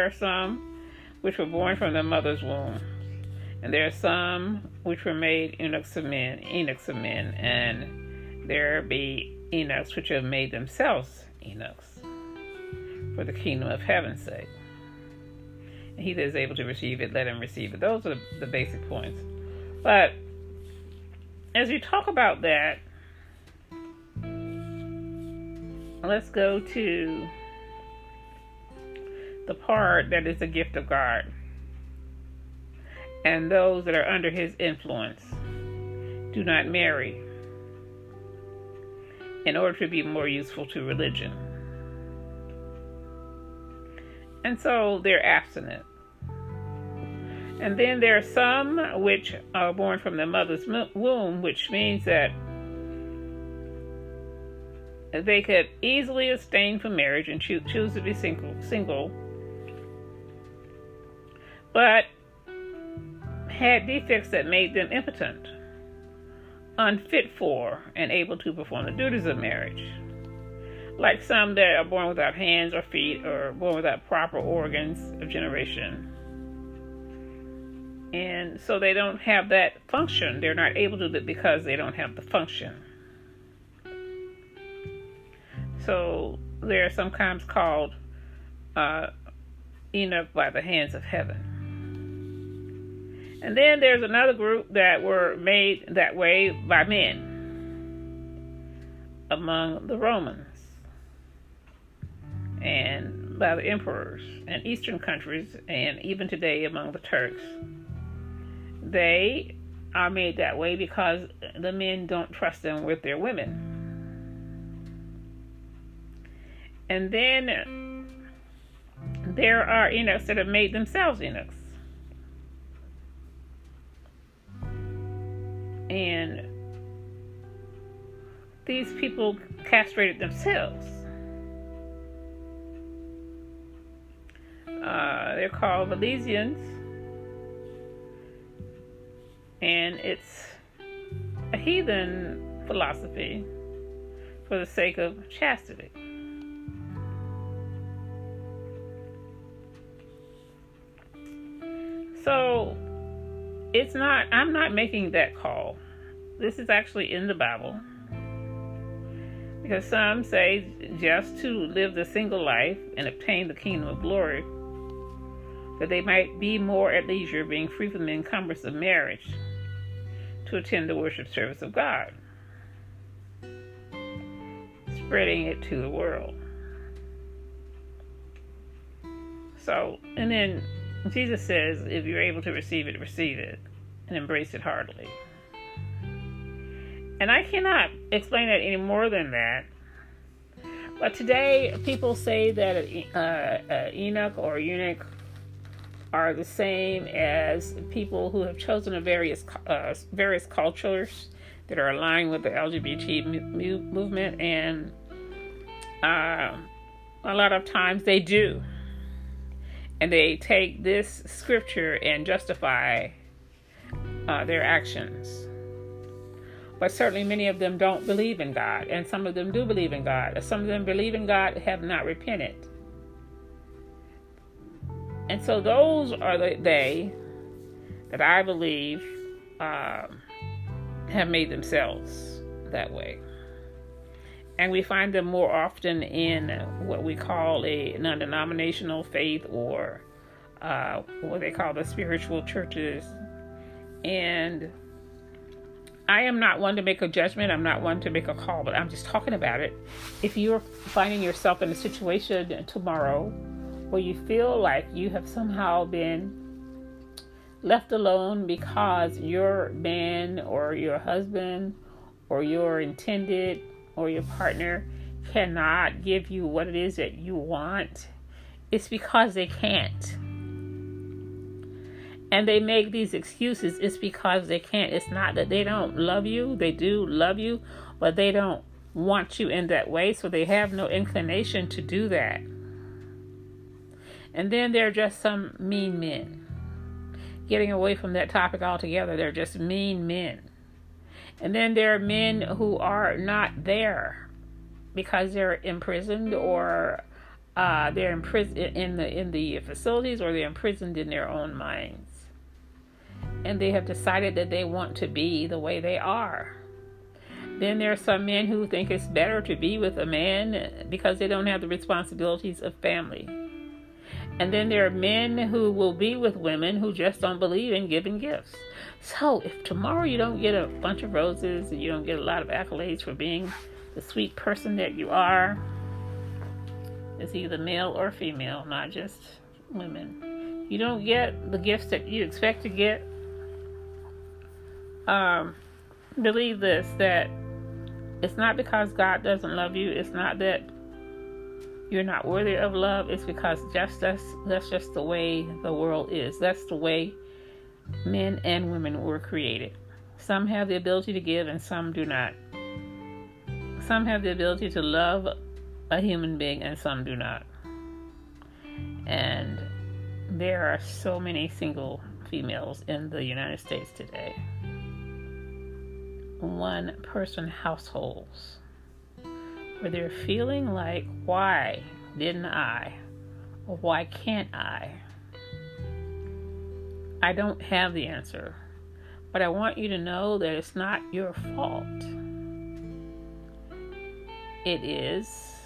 there are some which were born from the mother's womb, and there are some which were made eunuchs of men, eunuchs of men, and there be eunuchs which have made themselves eunuchs for the kingdom of heaven's sake. And he that is able to receive it, let him receive it. Those are the basic points. But as we talk about that, let's go to the part that is a gift of God. And those that are under his influence do not marry in order to be more useful to religion. And so they're abstinent. And then there are some which are born from the mother's womb, which means that they could easily abstain from marriage and choose, to be single, single, but had defects that made them impotent, unfit for, and able to perform the duties of marriage. Like some that are born without hands or feet, or born without proper organs of generation and so they don't have that function. They're not able to do it because they don't have the function. So they're sometimes called uh, Enoch by the hands of heaven. And then there's another group that were made that way by men among the Romans and by the emperors and eastern countries, and even today among the Turks. They are made that way because the men don't trust them with their women. And then there are eunuchs that have made themselves eunuchs. And these people castrated themselves. Uh, they're called Milesians and it's a heathen philosophy for the sake of chastity. So it's not, I'm not making that call. This is actually in the Bible. Because some say just to live the single life and obtain the kingdom of glory, that they might be more at leisure, being free from the encumbrance of marriage to attend the worship service of God, spreading it to the world. So, and then Jesus says, if you're able to receive it, receive it and embrace it heartily. And I cannot explain it any more than that. But today, people say that uh, uh, Enoch or eunuch are the same as people who have chosen a various uh, various cultures that are aligned with the LGBT movement, and uh, a lot of times they do, and they take this scripture and justify uh, their actions. But certainly, many of them don't believe in God, and some of them do believe in God. Some of them believe in God have not repented. And so those are the they that I believe uh, have made themselves that way. And we find them more often in what we call a non denominational faith or uh, what they call the spiritual churches. And I am not one to make a judgment. I'm not one to make a call, but I'm just talking about it. If you're finding yourself in a situation tomorrow where you feel like you have somehow been left alone because your man or your husband or your intended or your partner cannot give you what it is that you want, it's because they can't. And they make these excuses, it's because they can't. It's not that they don't love you, they do love you, but they don't want you in that way, so they have no inclination to do that. And then there are just some mean men. Getting away from that topic altogether, they're just mean men. And then there are men who are not there because they're imprisoned or uh, they're imprisoned in the in the facilities or they're imprisoned in their own minds. And they have decided that they want to be the way they are. Then there are some men who think it's better to be with a man because they don't have the responsibilities of family. And then there are men who will be with women who just don't believe in giving gifts so if tomorrow you don't get a bunch of roses and you don't get a lot of accolades for being the sweet person that you are it's either male or female, not just women. You don't get the gifts that you expect to get. Um, believe this that it's not because God doesn't love you. It's not that you're not worthy of love. It's because just that's that's just the way the world is. That's the way men and women were created. Some have the ability to give and some do not. Some have the ability to love a human being and some do not. And there are so many single females in the United States today. One person households where they're feeling like, why didn't I? Or why can't I? I don't have the answer, but I want you to know that it's not your fault. It is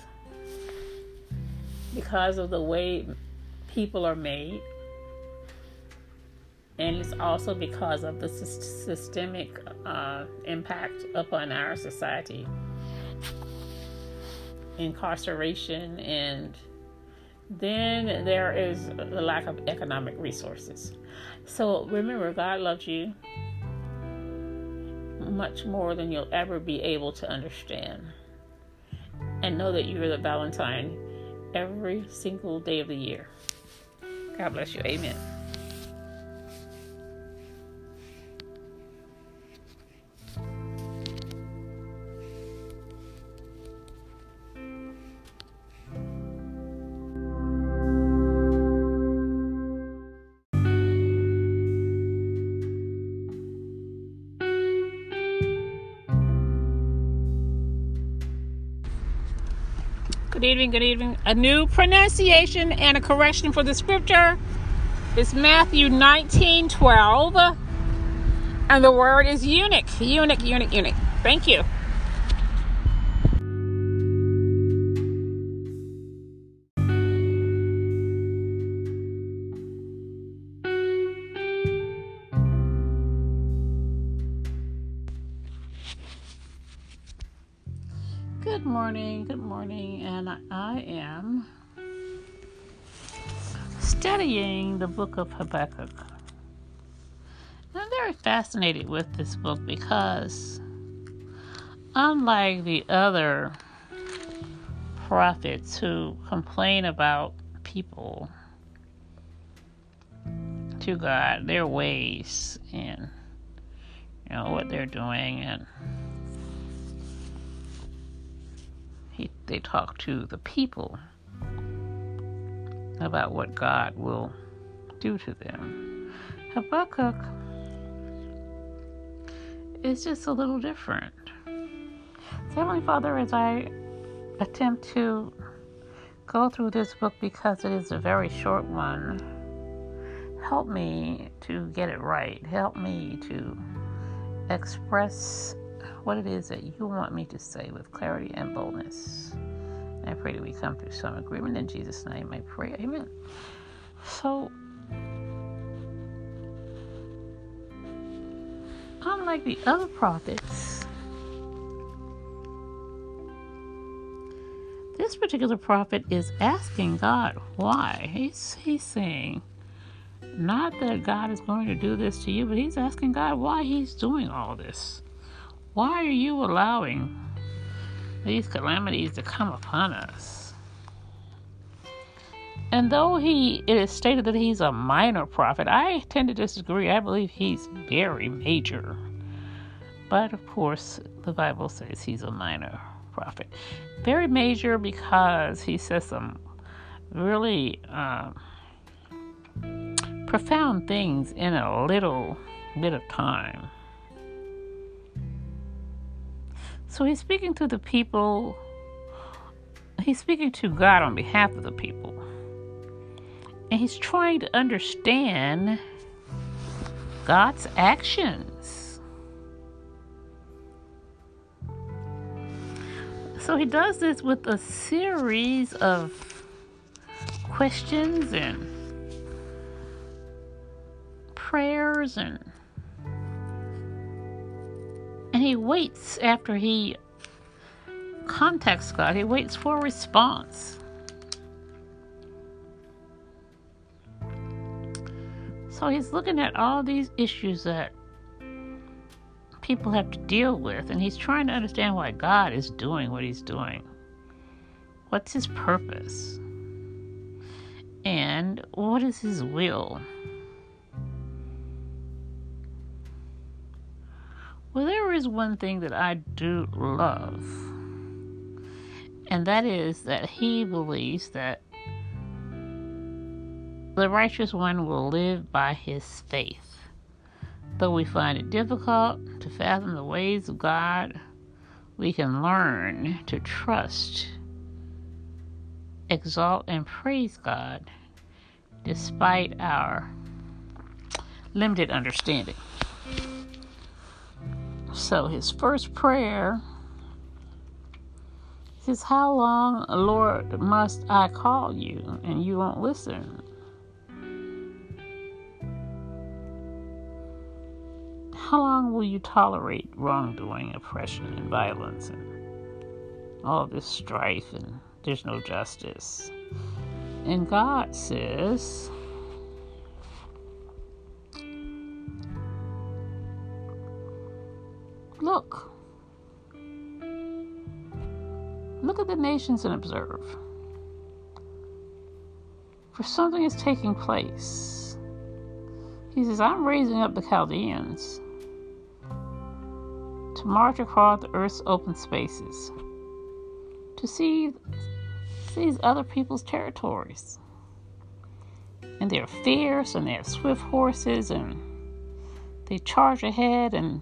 because of the way people are made. And it's also because of the systemic uh, impact upon our society. Incarceration, and then there is the lack of economic resources. So remember, God loves you much more than you'll ever be able to understand. And know that you're the Valentine every single day of the year. God bless you. Amen. Good evening, good evening. A new pronunciation and a correction for the scripture is Matthew 19 12. And the word is eunuch. Eunuch, eunuch, eunuch. Thank you. Good morning, good morning, and I am studying the book of Habakkuk. I'm very fascinated with this book because, unlike the other prophets who complain about people to God, their ways, and you know what they're doing, and they talk to the people about what God will do to them. Habakkuk is just a little different. Heavenly Father, as I attempt to go through this book because it is a very short one, help me to get it right. Help me to express what it is that you want me to say with clarity and boldness. And I pray that we come to some agreement in Jesus' name. I pray, Amen. So, unlike the other prophets, this particular prophet is asking God why. He's he's saying not that God is going to do this to you, but he's asking God why he's doing all this. Why are you allowing these calamities to come upon us? And though he it is stated that he's a minor prophet, I tend to disagree. I believe he's very major. But of course, the Bible says he's a minor prophet. Very major because he says some really uh, profound things in a little bit of time. So he's speaking to the people. he's speaking to God on behalf of the people. And he's trying to understand God's actions. So he does this with a series of questions and prayers and and he waits after he contacts God, he waits for a response. So he's looking at all these issues that people have to deal with, and he's trying to understand why God is doing what he's doing. What's his purpose? And what is his will? Well, there is one thing that I do love and that is that he believes that the righteous one will live by his faith. Though we find it difficult to fathom the ways of God, we can learn to trust, exalt, and praise God despite our limited understanding. So, his first prayer says, How long, Lord, must I call you and you won't listen? How long will you tolerate wrongdoing, oppression, and violence, and all this strife, and there's no justice? And God says, Look, Look at the nations and observe. For something is taking place. He says, I'm raising up the Chaldeans to march across the earth's open spaces, to see these other people's territories. And they're fierce and they have swift horses and they charge ahead and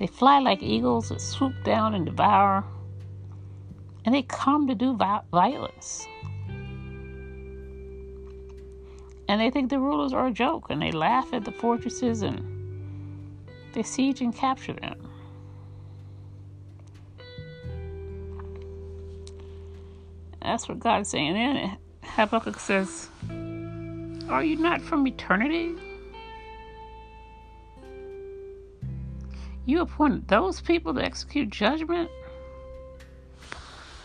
they fly like eagles that swoop down and devour and they come to do violence. And they think the rulers are a joke, and they laugh at the fortresses and they siege and capture them. That's what God's saying. And Habakkuk says, Are you not from eternity? You appointed those people to execute judgment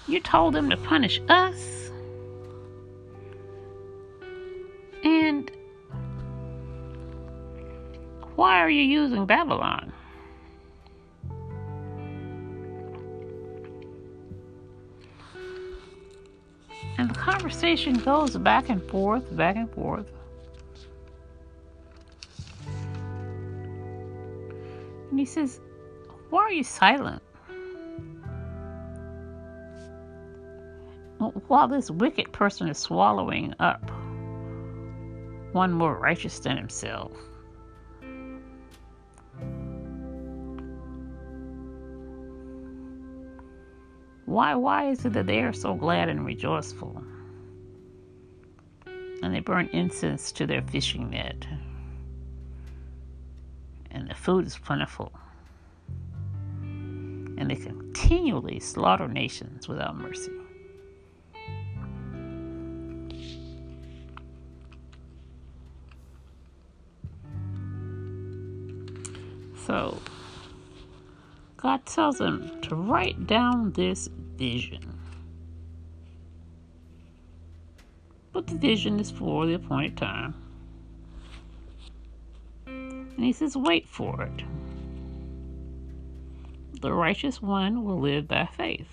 you told them to punish us. And why are you using Babylon? And the conversation goes back and forth, back and forth. And he says, Why are you silent? while this wicked person is swallowing up one more righteous than himself. Why, why is it that they are so glad and rejoiceful? And they burn incense to their fishing net. Food is plentiful. And they continually slaughter nations without mercy. So God tells him to write down this vision. But the vision is for the appointed time. And he says, wait for it. The righteous one will live by faith.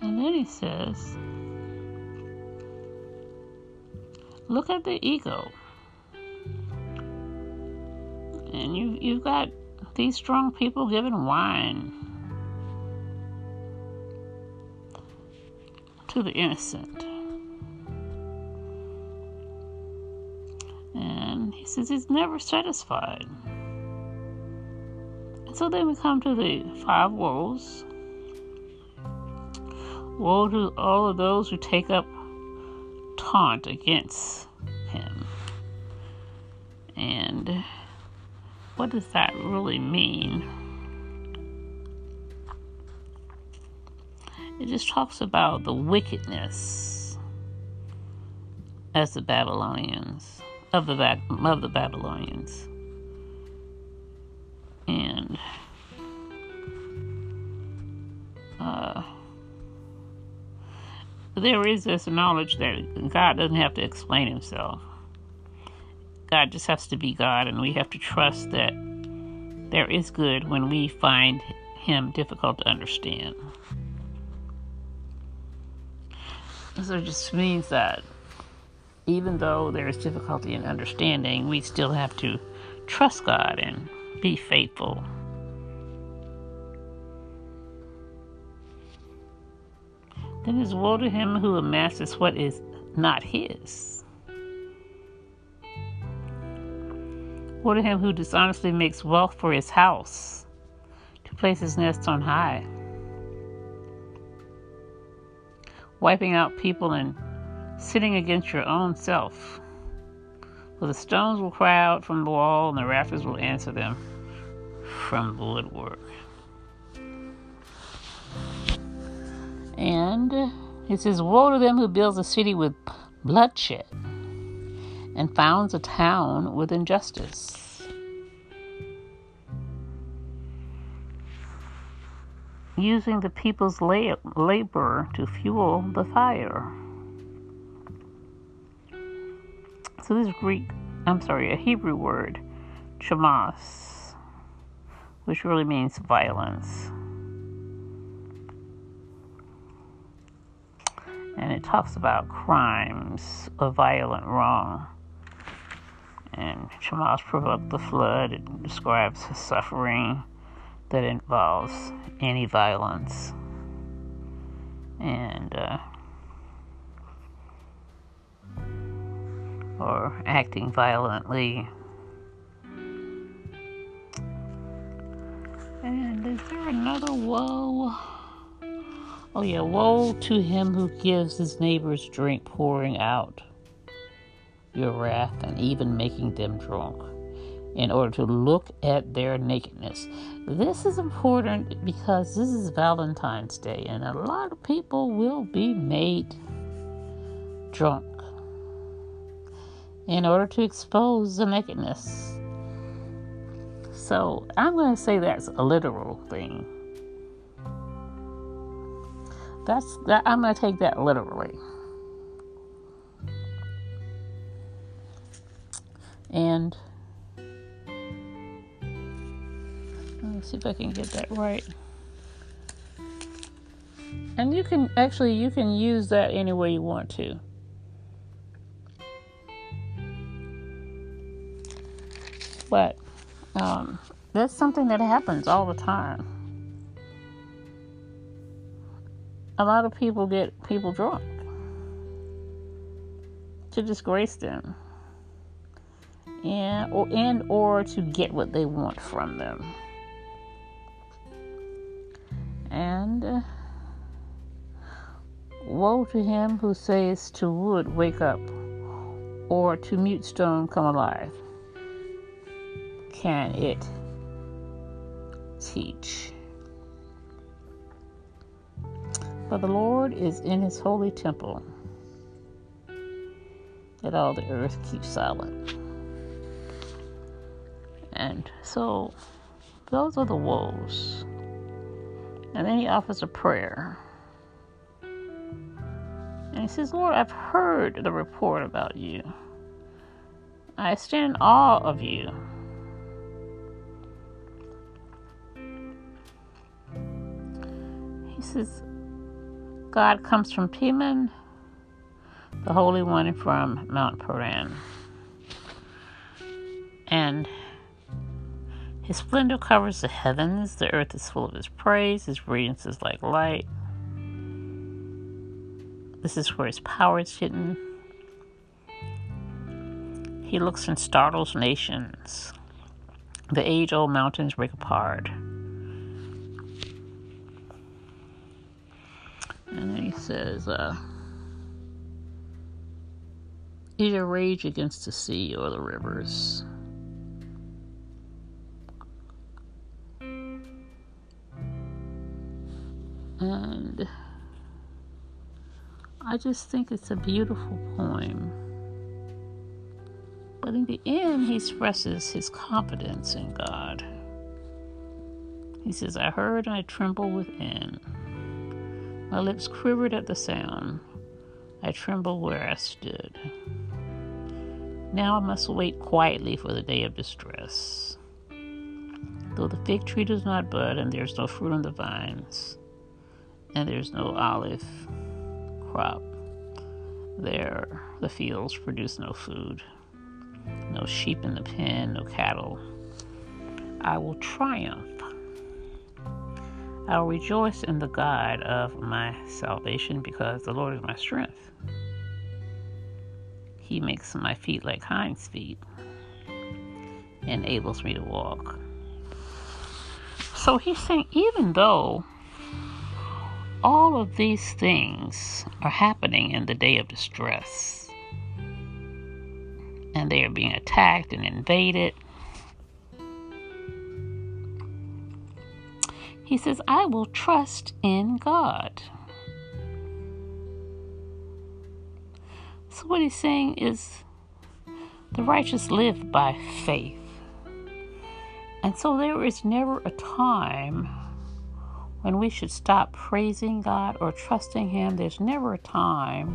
And then he says, look at the ego. And you you've got these strong people giving wine to the innocent. And he says he's never satisfied. And so then we come to the five woes. Woe to all of those who take up taunt against him. And what does that really mean? Just talks about the wickedness as the Babylonians of the of the Babylonians. And uh, there is this knowledge that God doesn't have to explain himself. God just has to be God, and we have to trust that there is good when we find him difficult to understand. So it just means that even though there is difficulty in understanding, we still have to trust God and be faithful. Then is woe to him who amasses what is not his. Woe to him who dishonestly makes wealth for his house, to place his nest on high. Wiping out people and sitting against your own self. For the stones will cry out from the wall, and the rafters will answer them from the woodwork. And it says, Woe to them who builds a city with bloodshed and founds a town with injustice. Using the people's labor to fuel the fire. So this Greek, I'm sorry, a Hebrew word, chamas, which really means violence. and it talks about crimes of violent wrong. And Chamas provoked the flood. It describes suffering that involves any violence. And, uh, or acting violently. And is there another woe? Oh, yeah, woe to him who gives his neighbors drink, pouring out your wrath and even making them drunk in order to look at their nakedness. This is important because this is Valentine's Day, and a lot of people will be made drunk in order to expose the nakedness. So I'm going to say that's a literal thing. That's that I'm going to take that literally. And see if I can get that right. And you can actually you can use that any way you want to. But um, that's something that happens all the time. a lot of people get people drunk to disgrace them and or and or to get what they want from them and uh, woe to him who says to wood wake up or to mute stone come alive can it teach For the Lord is in his holy temple, that all the earth keeps silent. And so, those are the woes. And then he offers a prayer. And he says, Lord, I've heard the report about you. I stand in awe of you. He says, God comes from Teman, the Holy One from Mount Paran. And his splendor covers the heavens, the earth is full of his praise, his radiance is like light. This is where his power is hidden. He looks and startles nations. The age old mountains break apart. And then he says, uh, your rage against the sea or the rivers? And I just think it's a beautiful poem. But in the end, he expresses his confidence in God. He says, I heard and I trembled within. My lips quivered at the sound. I trembled where I stood. Now I must wait quietly for the day of distress. Though the fig tree does not bud, and there's no fruit on the vines, and there's no olive crop, there the fields produce no food no sheep in the pen, no cattle. I will triumph. I will rejoice in the God of my salvation because the Lord is my strength. He makes my feet like hinds' feet, enables me to walk. So he's saying, even though all of these things are happening in the day of distress, and they are being attacked and invaded. He says, I will trust in God. So, what he's saying is, the righteous live by faith. And so, there is never a time when we should stop praising God or trusting Him. There's never a time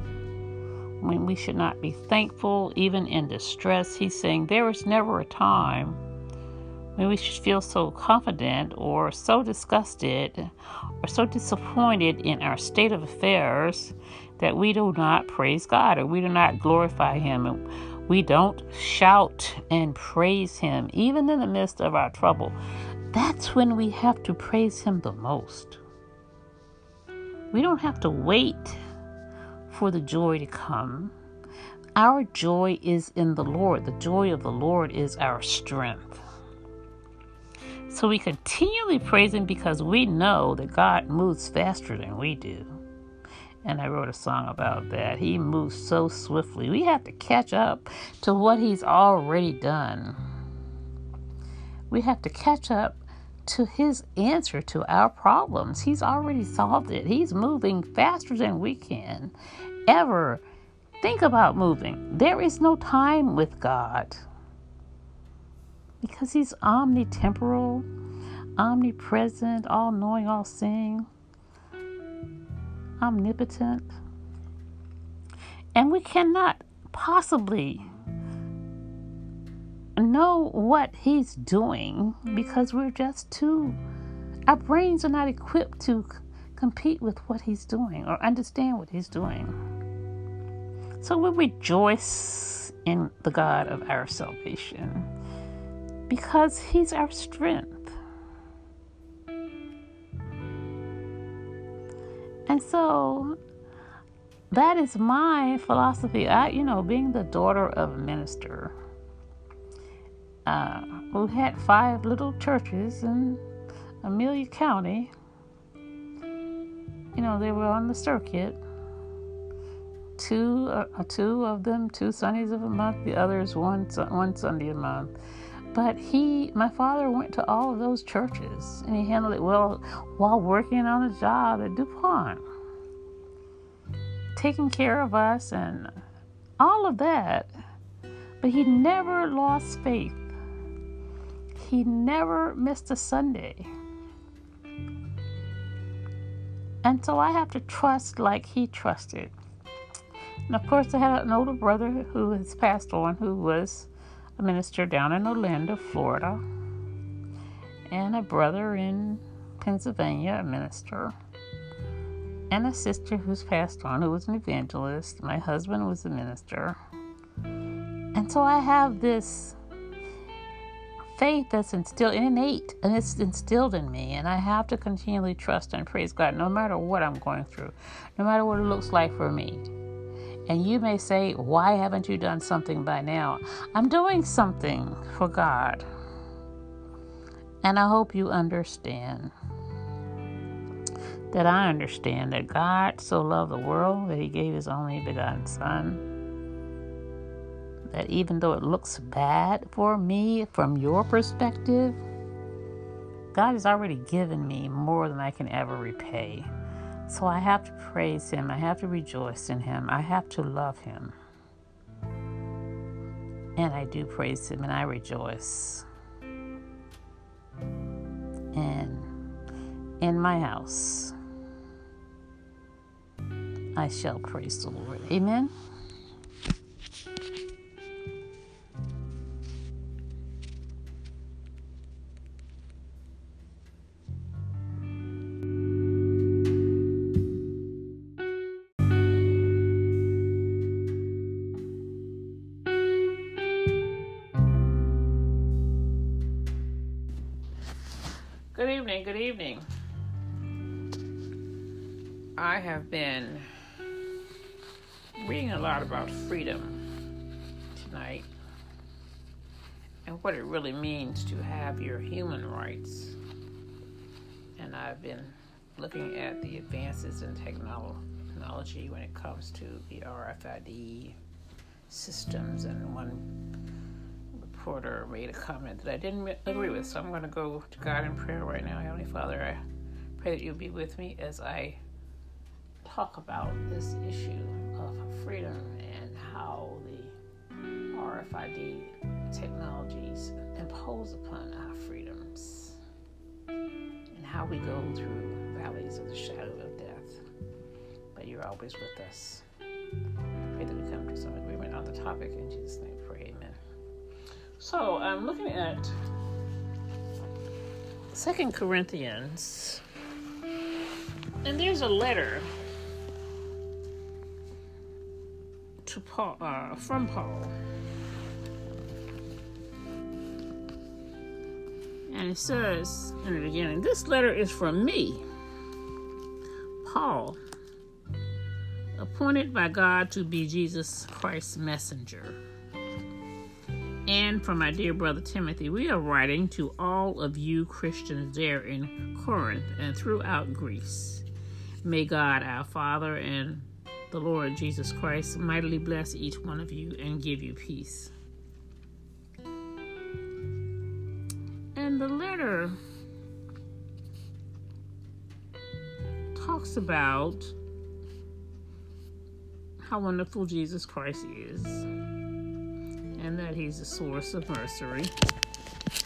when we should not be thankful, even in distress. He's saying there is never a time when we should feel so confident or so disgusted or so disappointed in our state of affairs that we do not praise God or we do not glorify Him. And we don't shout and praise Him, even in the midst of our trouble. That's when we have to praise Him the most. We don't have to wait for the joy to come. Our joy is in the Lord. The joy of the Lord is our strength. So we continually praise Him because we know that God moves faster than we do. And I wrote a song about that. He moves so swiftly. We have to catch up to what He's already done. We have to catch up to His answer to our problems. He's already solved it. He's moving faster than we can ever think about moving. There is no time with God because He's omnitemporal, omnipresent, all knowing, all seeing, omnipotent. And we cannot possibly know what He's doing because we're just too, our brains are not equipped to compete with what He's doing or understand what He's doing. So we rejoice in the God of our salvation because He's our strength. And so that is my philosophy. I, you know, being the daughter of a minister uh, who had five little churches in Amelia County, you know, they were on the circuit two uh, two of them two Sundays of a month, the others one one Sunday a month. But he, my father, went to all of those churches, and he handled it well while working on a job at DuPont, taking care of us and all of that. But he never lost faith. He never missed a Sunday. And so I have to trust like he trusted. And of course, I had an older brother who has passed on, who was a minister down in Orlando, Florida, and a brother in Pennsylvania, a minister, and a sister who's passed on, who was an evangelist. My husband was a minister. And so I have this faith that's instilled innate and it's instilled in me and i have to continually trust and praise god no matter what i'm going through no matter what it looks like for me And you may say, Why haven't you done something by now? I'm doing something for God. And I hope you understand that I understand that God so loved the world that he gave his only begotten Son. That even though it looks bad for me from your perspective, God has already given me more than I can ever repay. So I have to praise Him. I have to rejoice in Him. I have to love Him. And I do praise Him and I rejoice. And in my house, I shall praise the Lord. Amen. Looking at the advances in technology when it comes to the RFID systems and one reporter made a comment that I didn't agree with, so I'm going to go to God in prayer right now. Heavenly Father, I pray that you'll be with me as I talk about this issue of freedom and how the RFID technologies impose upon our freedoms and how we go through valleys of the shadow of death. But you're always with us. I pray that we come to some agreement on the topic. In Jesus' name, pray. Amen. So I'm looking at Second Corinthians, and there's a letter to Paul uh, from Paul, and it says in the beginning, "This letter is from me, Paul." Appointed by God to be Jesus Christ's messenger and from my dear brother Timothy, we are writing to all of you Christians there in Corinth and throughout Greece. May God, our Father, and the Lord Jesus Christ mightily bless each one of you and give you peace. And the letter talks about how wonderful Jesus Christ is and that He's a source of mercy,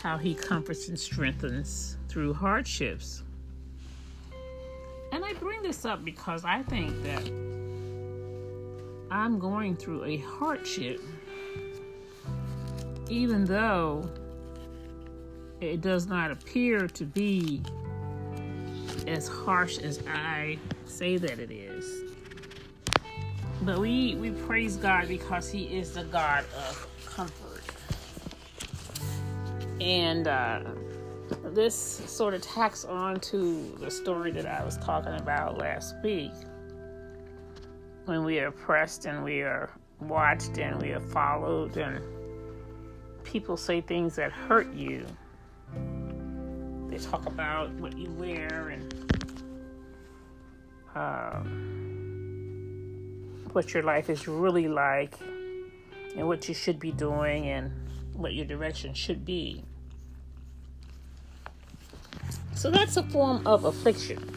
how He comforts and strengthens through hardships. And I bring this up because I think that I'm going through a hardship, even though it does not appear to be as harsh as I say that it is. But we, we praise God because He is the God of comfort. And uh, this sort of tacks on to the story that I was talking about last week. When we are oppressed and we are watched and we are followed, and people say things that hurt you. They talk about what you wear and um, what your life is really like and what you should be doing and what your direction should be. So that's a form of affliction.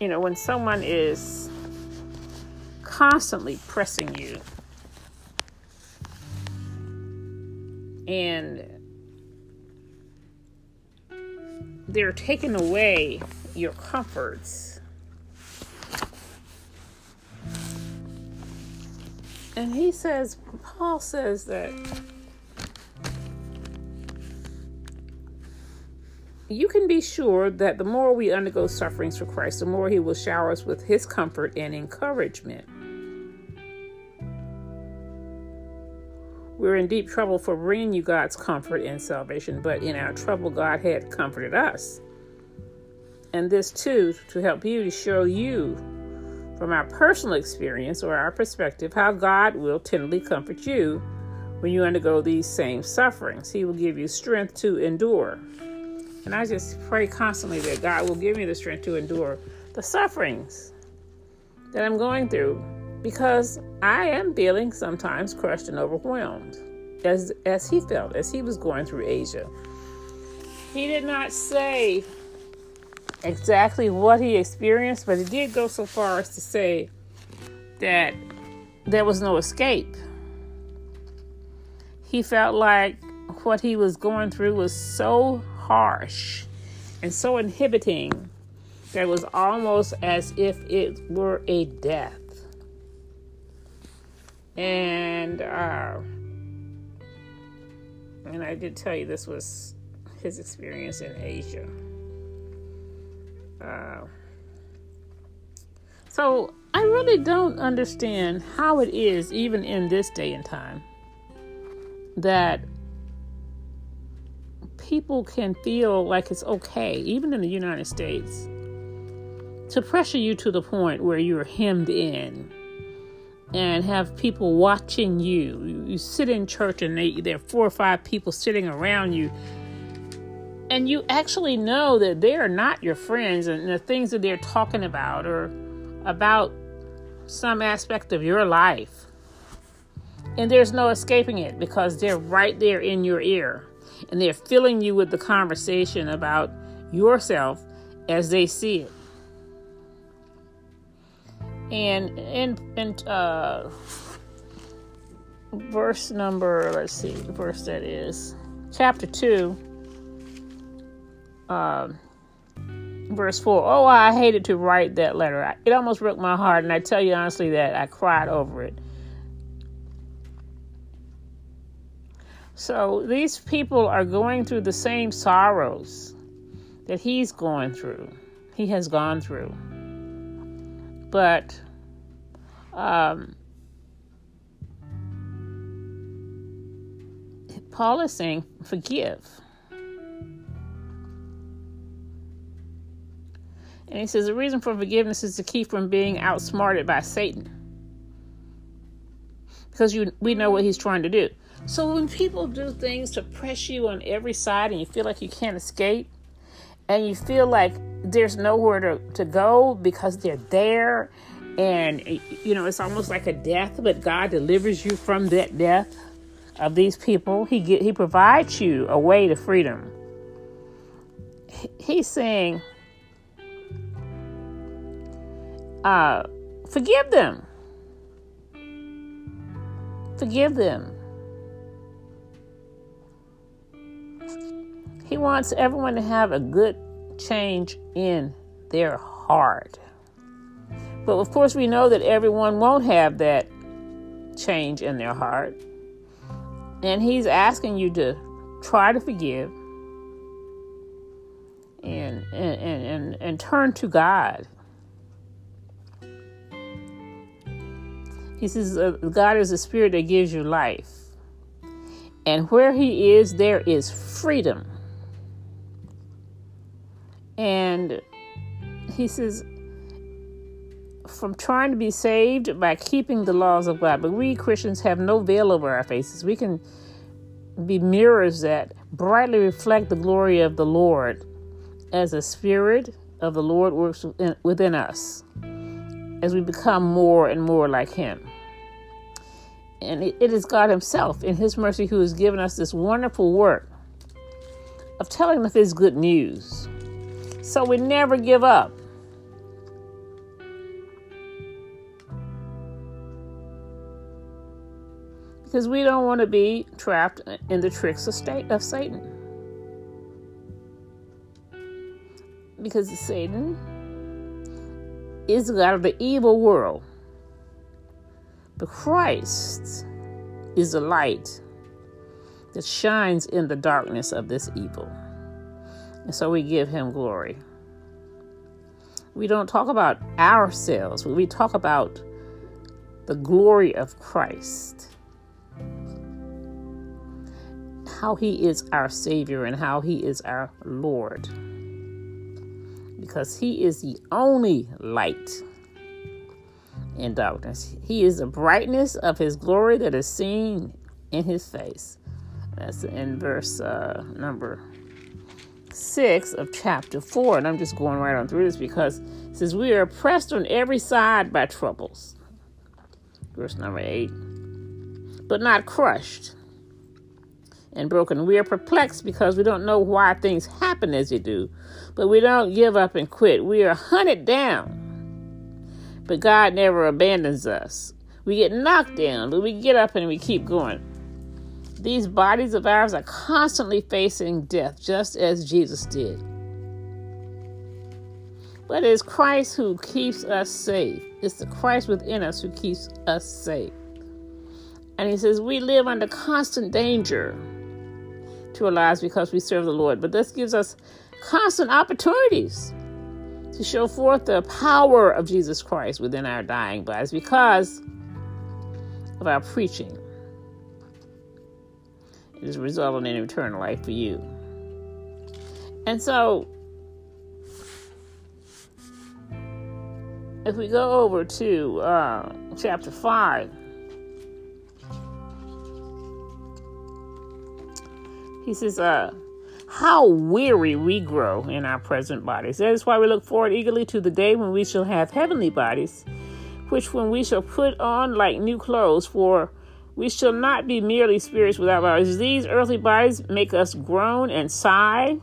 You know, when someone is constantly pressing you and they're taken away your comforts And he says, Paul says that you can be sure that the more we undergo sufferings for Christ, the more he will shower us with his comfort and encouragement. We're in deep trouble for bringing you God's comfort and salvation, but in our trouble, God had comforted us. And this too, to help you to show you from our personal experience or our perspective how God will tenderly comfort you when you undergo these same sufferings. He will give you strength to endure. And I just pray constantly that God will give me the strength to endure the sufferings that I'm going through because I am feeling sometimes crushed and overwhelmed as as he felt as he was going through Asia. He did not say exactly what he experienced, but he did go so far as to say that there was no escape. He felt like what he was going through was so harsh and so inhibiting that it was almost as if it were a death. And uh, and I did tell you this was his experience in Asia. So I really don't understand how it is, even in this day and time, that people can feel like it's okay, even in the United States, to pressure you to the point where you're hemmed in and have people watching you. You, you sit in church and they, there are four or five people sitting around you and you actually know that they are not your friends and the things that they're talking about or about some aspect of your life. And there's no escaping it because they're right there in your ear and they're filling you with the conversation about yourself as they see it. And in in uh, verse number, let's see, the verse that is chapter two um, verse 4. Oh, I hated to write that letter. It almost broke my heart, and I tell you honestly that I cried over it. So these people are going through the same sorrows that he's going through, he has gone through. But um, Paul is saying, forgive. And he says the reason for forgiveness is to keep from being outsmarted by Satan. Because you we know what he's trying to do. So when people do things to press you on every side and you feel like you can't escape, and you feel like there's nowhere to, to go because they're there, and you know, it's almost like a death, but God delivers you from that death of these people. He get, he provides you a way to freedom. He's saying uh, forgive them. Forgive them. He wants everyone to have a good change in their heart. But of course, we know that everyone won't have that change in their heart. And he's asking you to try to forgive and and and, and, and turn to God He says, God is a spirit that gives you life. And where He is, there is freedom. And He says, from trying to be saved by keeping the laws of God. But we Christians have no veil over our faces. We can be mirrors that brightly reflect the glory of the Lord as the Spirit of the Lord works within us as we become more and more like Him. And it is God Himself, in His mercy, who has given us this wonderful work of telling us His good news. So we never give up. Because we don't want to be trapped in the tricks of, state, of Satan. Because Satan is the God of the evil world. But Christ is the light that shines in the darkness of this evil. And so we give him glory. We don't talk about ourselves, we talk about the glory of Christ. How he is our Savior and how he is our Lord because He is the only light in darkness. He is the brightness of his glory that is seen in his face. That's in verse uh, number six of chapter four. And I'm just going right on through this because it says, We are oppressed on every side by troubles. Verse number eight. But not crushed and broken. We are perplexed because we don't know why things happen as they do, but we don't give up and quit. We are hunted down, but God never abandons us. We get knocked down, but we get up and we keep going. These bodies of ours are constantly facing death, just as Jesus did. But it's Christ who keeps us safe. It's the Christ within us who keeps us safe. And he says, We live under constant danger to our lives because we serve the Lord. But this gives us constant opportunities to show forth the power of Jesus Christ within our dying bodies because of our preaching. It is resulting in eternal life for you. And so, if we go over to uh, chapter 5, He says, uh, how weary we grow in our present bodies. That is why we look forward eagerly to the day when we shall have heavenly bodies, which when we shall put on like new clothes, for we shall not be merely spirits without bodies. These earthly bodies make us groan and sigh,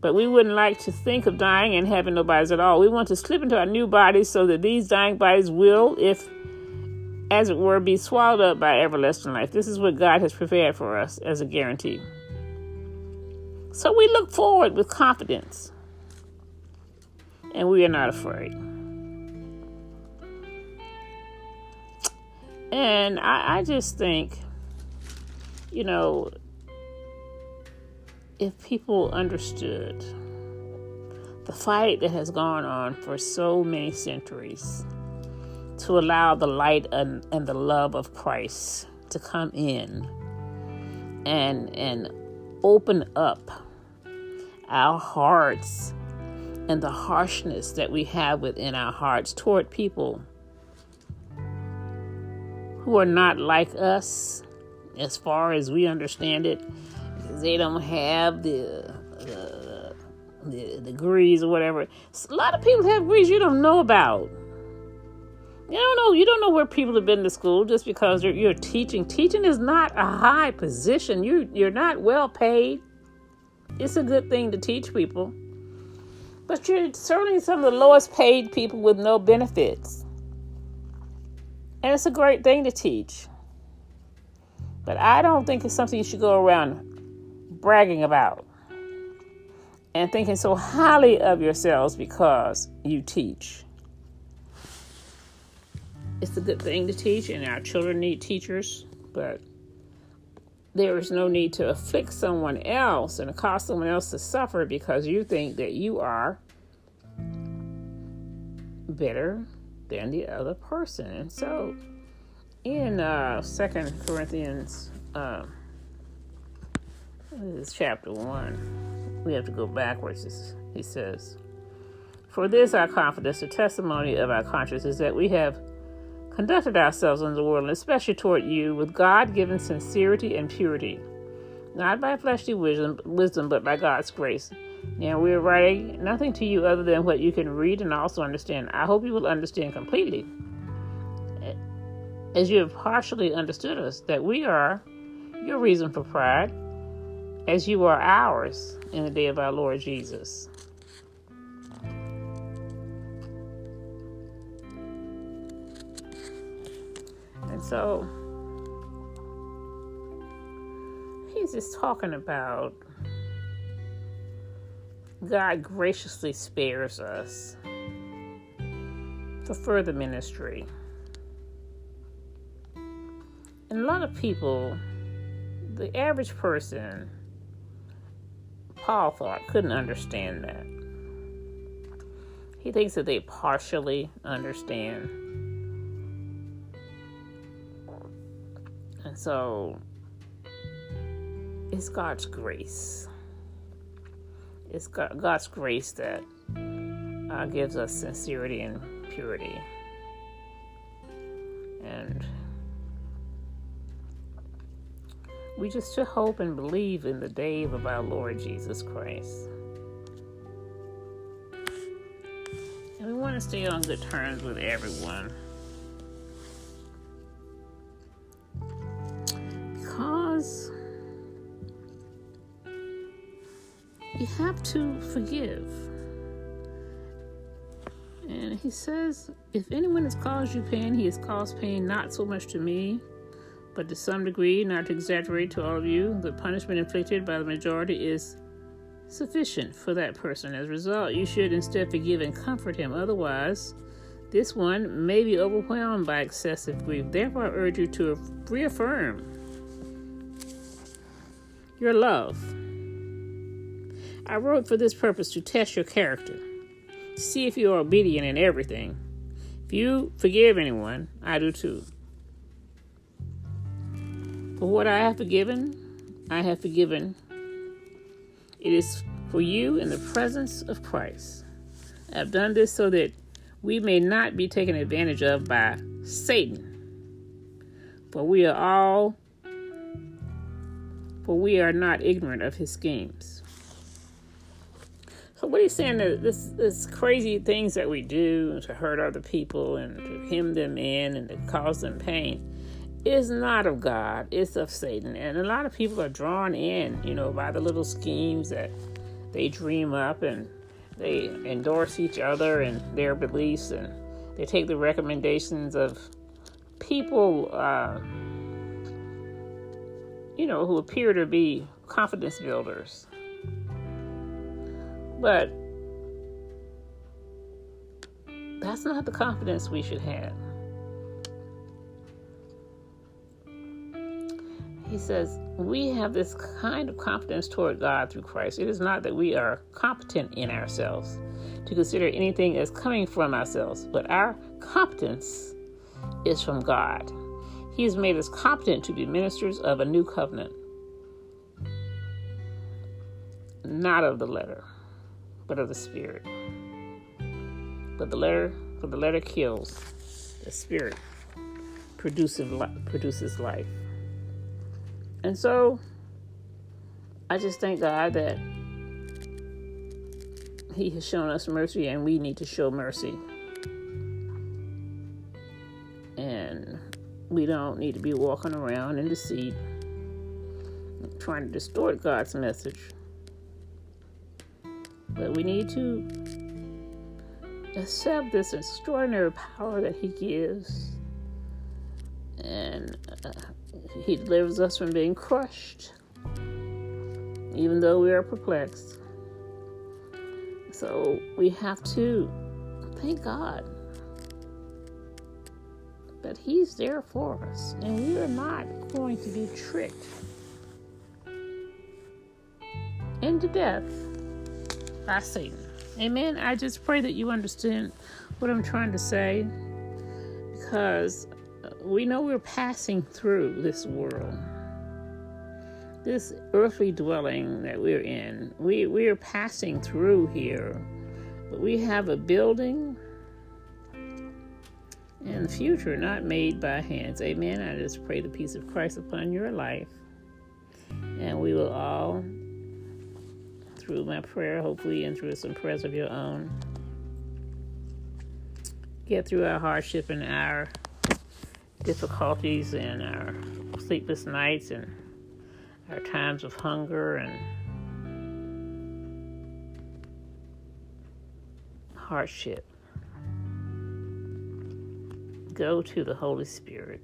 but we wouldn't like to think of dying and having no bodies at all. We want to slip into our new bodies so that these dying bodies will, if as it were, be swallowed up by everlasting life. This is what God has prepared for us as a guarantee. So we look forward with confidence and we are not afraid. And I, I just think, you know, if people understood the fight that has gone on for so many centuries to allow the light and, and the love of Christ to come in and and open up our hearts and the harshness that we have within our hearts toward people who are not like us as far as we understand it because they don't have the, uh, the, the degrees or whatever. A lot of people have degrees you don't know about you don't know you don't know where people have been to school just because you're, you're teaching teaching is not a high position you you're not well paid it's a good thing to teach people. But you're certainly some of the lowest paid people with no benefits. And it's a great thing to teach. But I don't think it's something you should go around bragging about and thinking so highly of yourselves because you teach. It's a good thing to teach, and our children need teachers, but there is no need to afflict someone else and cause someone else to suffer because you think that you are better than the other person. And so in uh second Corinthians uh, this is chapter one. We have to go backwards. He says, For this our confidence, the testimony of our conscience is that we have conducted ourselves in the world, and especially toward you, with God given sincerity and purity, not by fleshly wisdom, wisdom, but by God's grace. Now, we are writing nothing to you other than what you can read and also understand. I hope you will understand completely, as you have partially understood us, that we are your reason for pride, as you are ours in the day of our Lord Jesus. So he's just talking about God graciously spares us for further ministry. And a lot of people, the average person, Paul thought, couldn't understand that. He thinks that they partially understand so it's God's grace. It's God's grace that uh, gives us sincerity and purity. And we just should hope and believe in the day of our Lord Jesus Christ. And we want to stay on good terms with everyone. You have to forgive. And he says, If anyone has caused you pain, he has caused pain not so much to me, but to some degree, not to exaggerate to all of you. The punishment inflicted by the majority is sufficient for that person. As a result, you should instead forgive and comfort him. Otherwise, this one may be overwhelmed by excessive grief. Therefore, I urge you to reaffirm your love. I wrote for this purpose to test your character, to see if you are obedient in everything. If you forgive anyone, I do too. For what I have forgiven, I have forgiven. It is for you in the presence of Christ. I have done this so that we may not be taken advantage of by Satan. For we are all, for we are not ignorant of his schemes. So what he's saying is this, this crazy things that we do to hurt other people and to hem them in and to cause them pain is not of God, it's of Satan. And a lot of people are drawn in, you know, by the little schemes that they dream up and they endorse each other and their beliefs and they take the recommendations of people, uh, you know, who appear to be confidence builders. But that's not the confidence we should have. he says, we have this kind of confidence toward God through Christ. It is not that we are competent in ourselves to consider anything as coming from ourselves, but our competence is from God. He has made us competent to be ministers of a new covenant, not of the letter, but of the spirit. But the letter, for the letter kills, the spirit produces produces life. And so I just thank God that He has shown us mercy and we need to show mercy. And we don't need to be walking around in deceit, trying to distort God's message. But we need to accept this extraordinary power that He gives and uh, he delivers us from being crushed, even though we are perplexed. So we have to thank God that He's there for us, and we are not going to be tricked into death by Satan. Amen. I just pray that you understand what I'm trying to say because we know we're passing through this world, this earthly dwelling that we're in. We, we are passing through here, but we have a building in the future not made by hands. Amen. I just pray the peace of Christ upon your life. And we will all, through my prayer, hopefully, and through some prayers of your own, get through our hardship and our difficulties and our sleepless nights and our times of hunger and hardship. Go to the Holy Spirit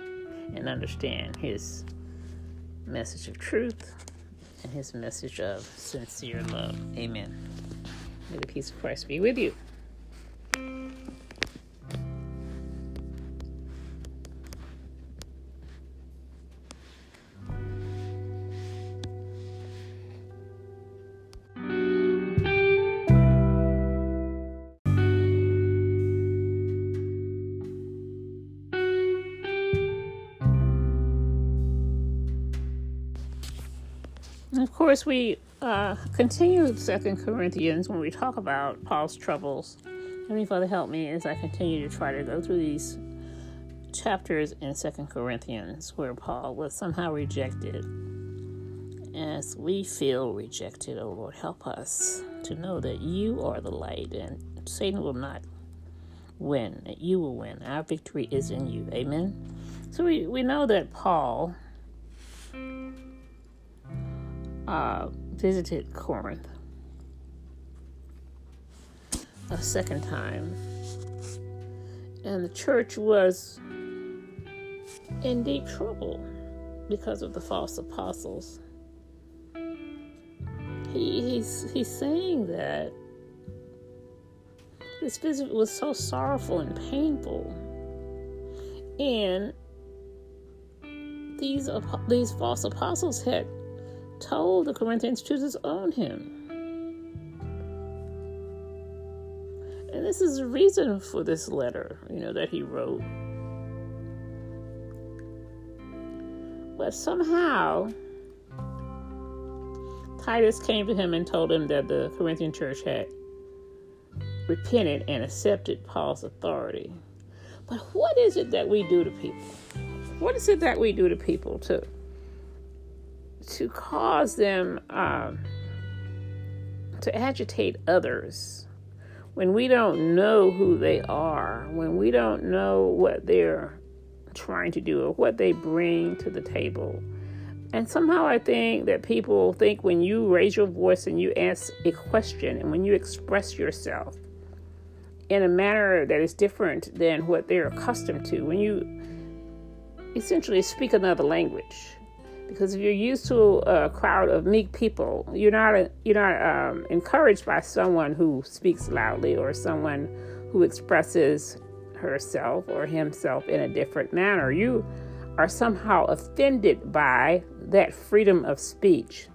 and understand His message of truth and His message of sincere love. Amen. May the peace of Christ be with you. Course, we uh, continue Second Corinthians when we talk about Paul's troubles. Heavenly Father, help me as I continue to try to go through these chapters in Second Corinthians where Paul was somehow rejected. As we feel rejected, oh Lord, help us to know that you are the light and Satan will not win, that you will win. Our victory is in you. Amen. So we, we know that Paul uh, visited Corinth a second time, and the church was in deep trouble because of the false apostles. He, he's, he's saying that this visit was so sorrowful and painful. And these, these false apostles had told the Corinthians to disown him. And this is the reason for this letter, you know, that he wrote. But somehow, Titus came to him and told him that the Corinthian church had repented and accepted Paul's authority. But what is it that we do to people? What is it that we do to people to to cause them um, to agitate others when we don't know who they are, when we don't know what they're trying to do or what they bring to the table? And somehow I think that people think when you raise your voice and you ask a question and when you express yourself, in a manner that is different than what they're accustomed to. When you essentially speak another language, because if you're used to a crowd of meek people, you're not you're not um, encouraged by someone who speaks loudly or someone who expresses herself or himself in a different manner. You are somehow offended by that freedom of speech.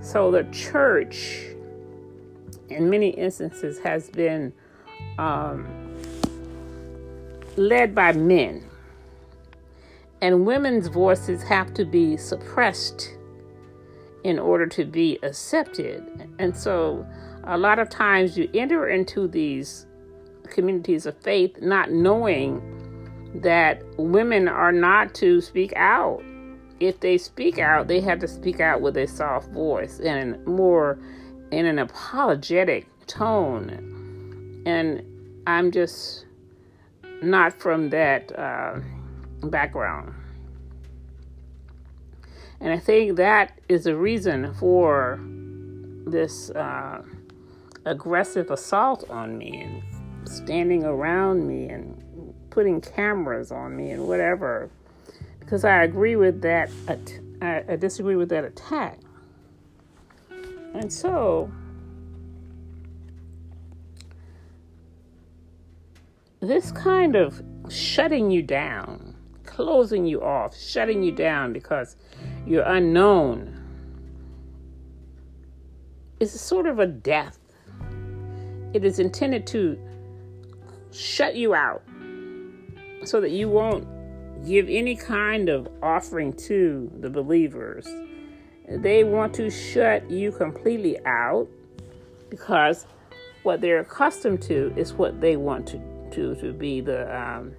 So the church, in many instances, has been um, led by men. And women's voices have to be suppressed in order to be accepted. And so, a lot of times, you enter into these communities of faith not knowing that women are not to speak out. If they speak out, they have to speak out with a soft voice and more in an apologetic tone and I'm just not from that uh, background. And I think that is the reason for this uh, aggressive assault on me and standing around me and putting cameras on me and whatever. Because I agree with that, I disagree with that attack. And so this kind of shutting you down, closing you off, shutting you down because you're unknown is sort of a death. It is intended to shut you out so that you won't give any kind of offering to the believers. They want to shut you completely out because what they're accustomed to is what they want to to to be the um,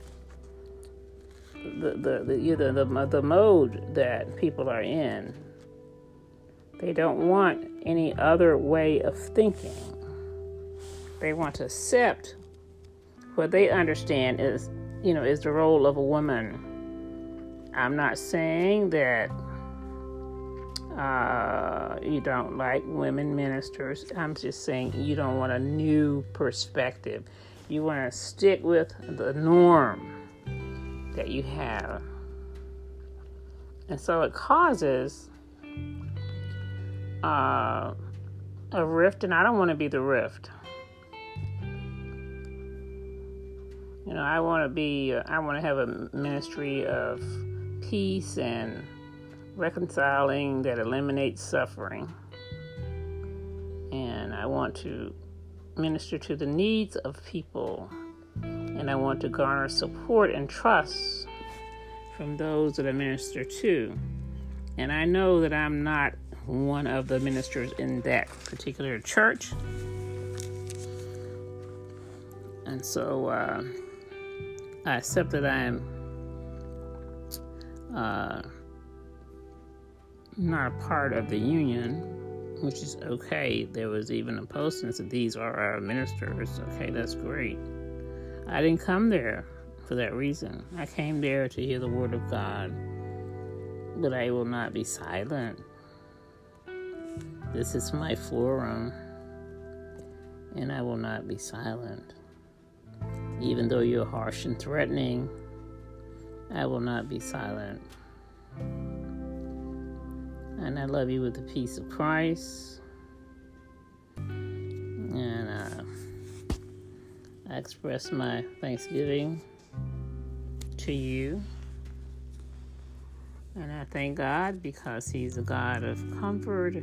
the the the, either the the mode that people are in. They don't want any other way of thinking. They want to accept what they understand is you know is the role of a woman. I'm not saying that uh, you don't like women ministers. I'm just saying you don't want a new perspective. You want to stick with the norm that you have. And so it causes uh, a rift, and I don't want to be the rift. You know, I want to be, I want to have a ministry of peace and reconciling that eliminates suffering. And I want to minister to the needs of people, and I want to garner support and trust from those that I minister to. And I know that I'm not one of the ministers in that particular church. And so uh, I accept that I am uh, not a part of the union, which is okay. There was even a posting that these are our ministers. Okay, that's great. I didn't come there for that reason. I came there to hear the word of God, but I will not be silent. This is my forum, and I will not be silent. Even though you're harsh and threatening, I will not be silent. And I love you with the peace of Christ. And uh, I express my thanksgiving to you. And I thank God because He's a God of comfort.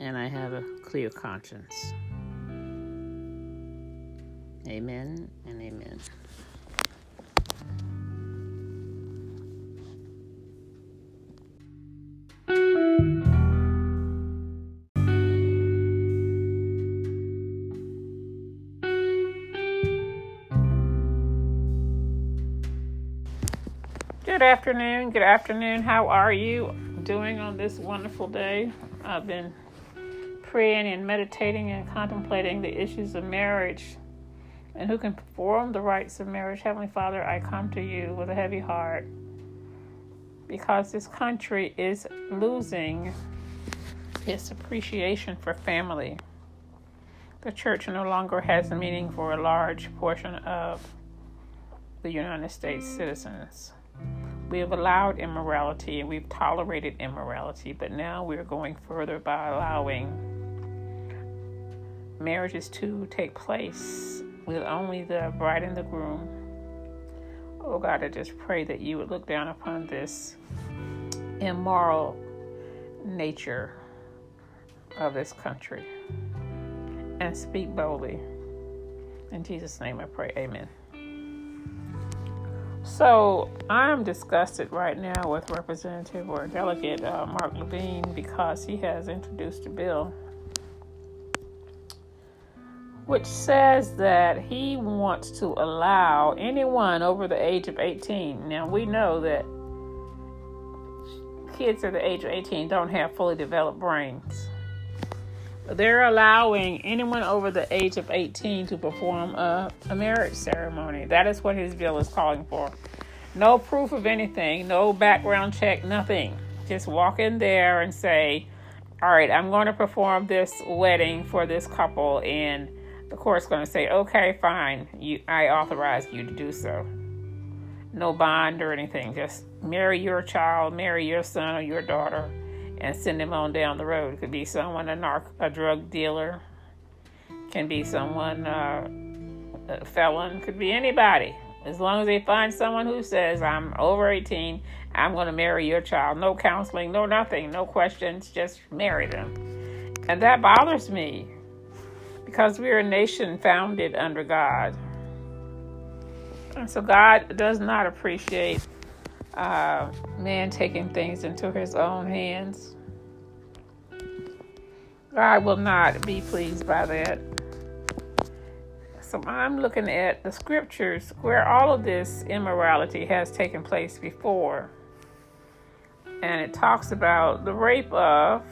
And I have a clear conscience. Amen and amen. Good afternoon. Good afternoon. How are you doing on this wonderful day? I've been praying and meditating and contemplating the issues of marriage and who can perform the rites of marriage. Heavenly Father, I come to you with a heavy heart because this country is losing its appreciation for family. The church no longer has a meaning for a large portion of the United States citizens. We have allowed immorality and we've tolerated immorality, but now we're going further by allowing marriages to take place with only the bride and the groom. Oh God, I just pray that you would look down upon this immoral nature of this country and speak boldly. In Jesus' name I pray, amen. So I'm disgusted right now with Representative or Delegate uh, Mark Levine because he has introduced a bill which says that he wants to allow anyone over the age of 18. Now we know that kids at the age of 18 don't have fully developed brains. They're allowing anyone over the age of 18 to perform a, a marriage ceremony. That is what his bill is calling for. No proof of anything, no background check, nothing. Just walk in there and say, All right, I'm going to perform this wedding for this couple, and the court's going to say, Okay, fine, you, I authorize you to do so. No bond or anything. Just marry your child, marry your son or your daughter and send them on down the road. It could be someone a narc, a drug dealer, can be someone uh, a felon, could be anybody. As long as they find someone who says, "I'm over 18, I'm going to marry your child," no counseling, no nothing, no questions, just marry them, and that bothers me because we're a nation founded under God. And so God does not appreciate uh, man taking things into his own hands. God will not be pleased by that. So I'm looking at the scriptures where all of this immorality has taken place before. And it talks about the rape of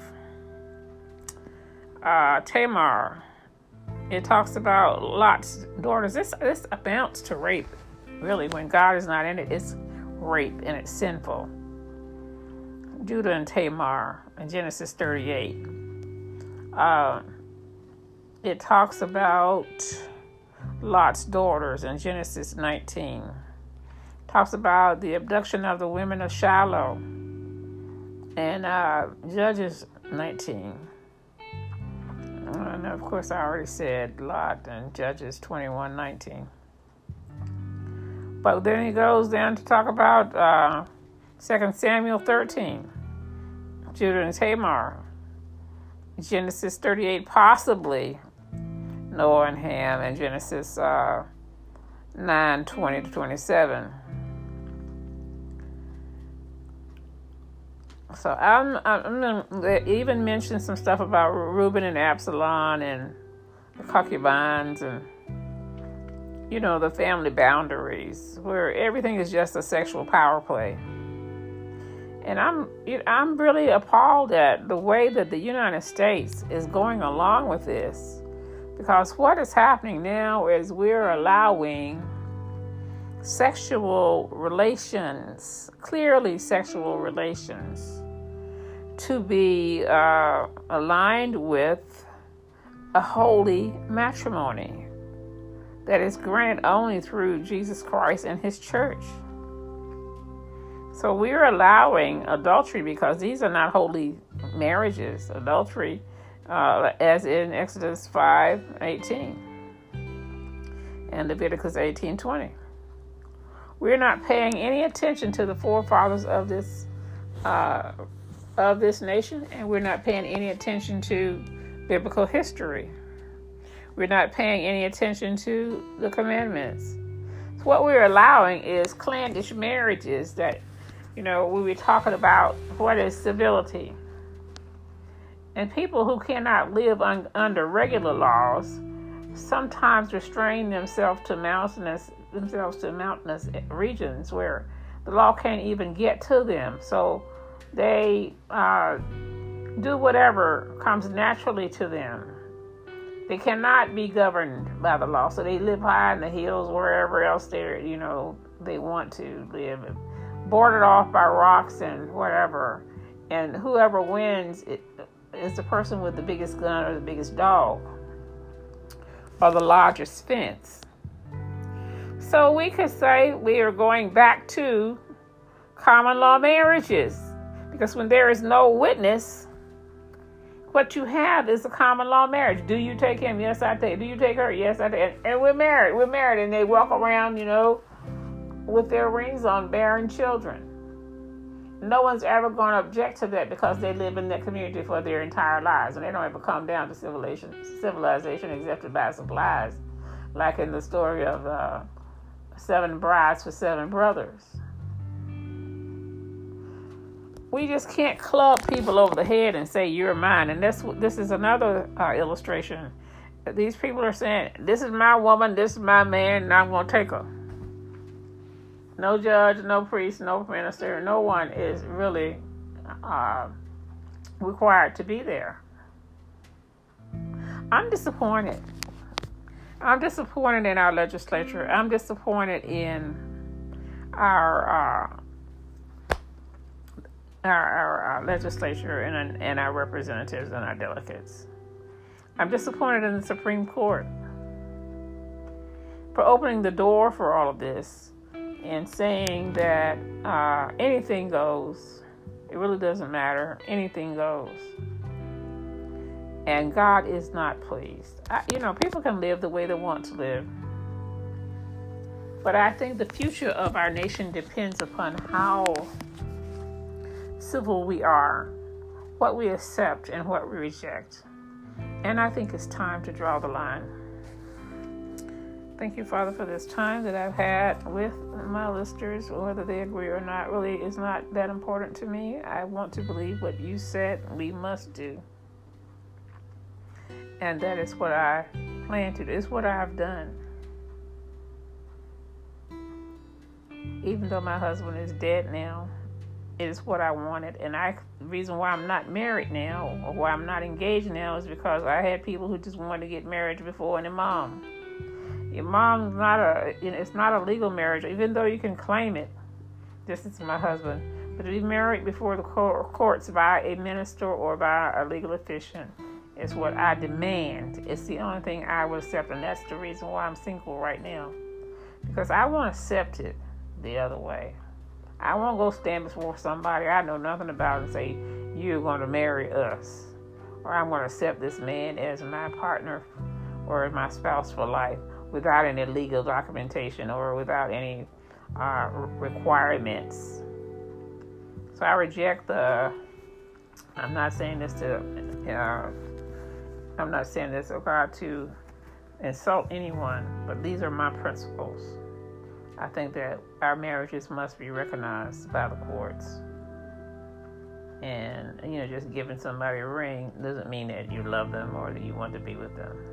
uh, Tamar. It talks about Lot's daughters. This this amounts to rape, really. When God is not in it, it's rape and it's sinful. Judah and Tamar in Genesis 38. Uh, it talks about Lot's daughters in Genesis 19. Talks about the abduction of the women of Shiloh in uh, Judges 19. And of course, I already said Lot in Judges 21 19. But then he goes down to talk about uh, 2 Samuel 13, Judah and Tamar, Genesis 38, possibly Noah and Ham, and Genesis uh, 9 20 to 27. So I'm, I'm gonna even mention some stuff about Reuben and Absalom and the concubines and you know, the family boundaries, where everything is just a sexual power play. And I'm I'm really appalled at the way that the United States is going along with this. Because what is happening now is we're allowing sexual relations, clearly sexual relations, to be uh, aligned with a holy matrimony that is granted only through Jesus Christ and His church. So we're allowing adultery because these are not holy marriages. Adultery, uh, as in Exodus 5 18 and Leviticus 18 20. We're not paying any attention to the forefathers of this uh, of this nation, and we're not paying any attention to biblical history. We're not paying any attention to the commandments. So what we're allowing is clannish marriages that, you know, we were talking about what is civility. And people who cannot live un- under regular laws sometimes restrain themselves to mountainous themselves to mountainous regions where the law can't even get to them. So they uh, do whatever comes naturally to them they cannot be governed by the law. So they live high in the hills, wherever else they're, you know, they want to live, boarded off by rocks and whatever. And whoever wins is the person with the biggest gun or the biggest dog or the largest fence. So we could say we are going back to common law marriages because when there is no witness, what you have is a common law marriage. Do you take him? Yes, I take. Do you take her? Yes, I take. And, and we're married. We're married, and they walk around, you know, with their rings on, bearing children. No one's ever going to object to that because they live in that community for their entire lives, and they don't ever come down to civilization, civilization except to buy supplies, like in the story of uh, seven brides for seven brothers we just can't club people over the head and say you're mine. And this this is another uh, illustration. These people are saying, "This is my woman, this is my man, and I'm going to take her." No judge, no priest, no minister, no one is really uh, required to be there. I'm disappointed. I'm disappointed in our legislature. I'm disappointed in our uh, our, our, our legislature and, and our representatives and our delegates. I'm disappointed in the Supreme Court for opening the door for all of this and saying that uh, anything goes. It really doesn't matter. Anything goes. And God is not pleased. I, you know, people can live the way they want to live. But I think the future of our nation depends upon how civil we are, what we accept and what we reject. And I think it's time to draw the line. Thank you, Father, for this time that I've had with my listeners. Whether they agree or not really is not that important to me. I want to believe what you said we must do. And that is what I plan to do, it's what I have done. Even though my husband is dead now, it is what I wanted. And I the reason why I'm not married now or why I'm not engaged now is because I had people who just wanted to get married before and a mom. Your mom's not a you know, it's not a legal marriage, even though you can claim it. This is my husband. But to be married before the courts by a minister or by a legal official is what I demand. It's the only thing I will accept, and that's the reason why I'm single right now. Because I won't accept it the other way. I won't go stand before somebody I know nothing about and say, You're going to marry us. Or I'm going to accept this man as my partner or my spouse for life without any legal documentation or without any uh, requirements. So I reject the. I'm not saying this to. Uh, I'm not saying this, oh to insult anyone, but these are my principles. I think that our marriages must be recognized by the courts. And, you know, just giving somebody a ring doesn't mean that you love them or that you want to be with them.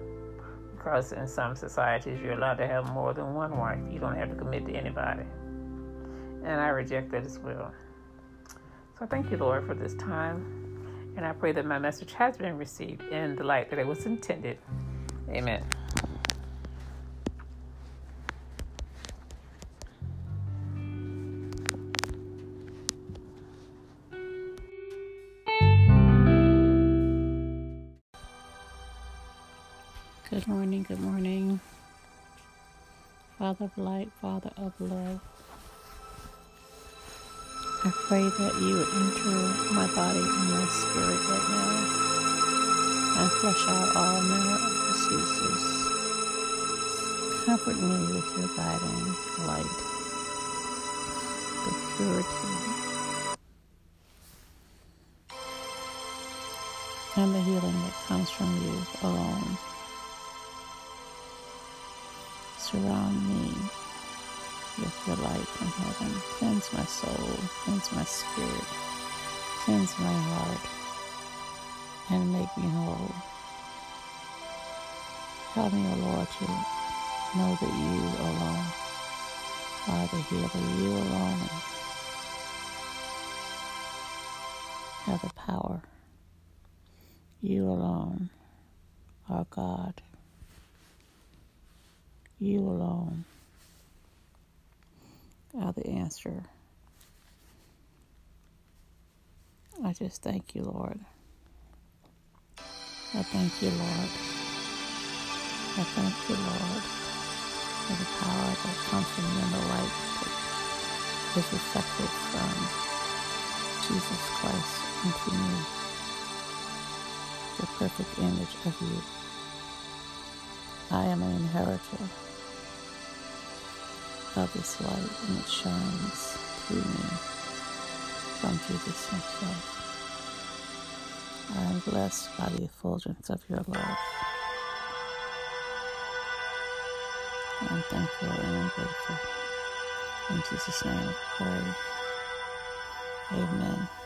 Because in some societies, you're allowed to have more than one wife. You don't have to commit to anybody. And I reject that as well. So I thank you, Lord, for this time. And I pray that my message has been received in the light that it was intended. Amen. Morning, good morning. Father of light, Father of love. I pray that you enter my body and my spirit right now and flush out all manner of diseases. Comfort me with your guiding light, the purity, and the healing that comes from you alone. Surround me with your light from heaven. Cleanse my soul, cleanse my spirit, cleanse my heart, and make me whole. Help me, O Lord, to know that you alone are the healer. You alone have the power. You alone are God. You alone are the answer. I just thank you, Lord. I thank you, Lord. I thank you, Lord, for the power that comes from you and the light that is reflected from Jesus Christ into me, the perfect image of you. I am an inheritor of this light and it shines through me from Jesus himself. I am blessed by the effulgence of your love. I'm thankful and I'm grateful. In Jesus' name I pray. Amen.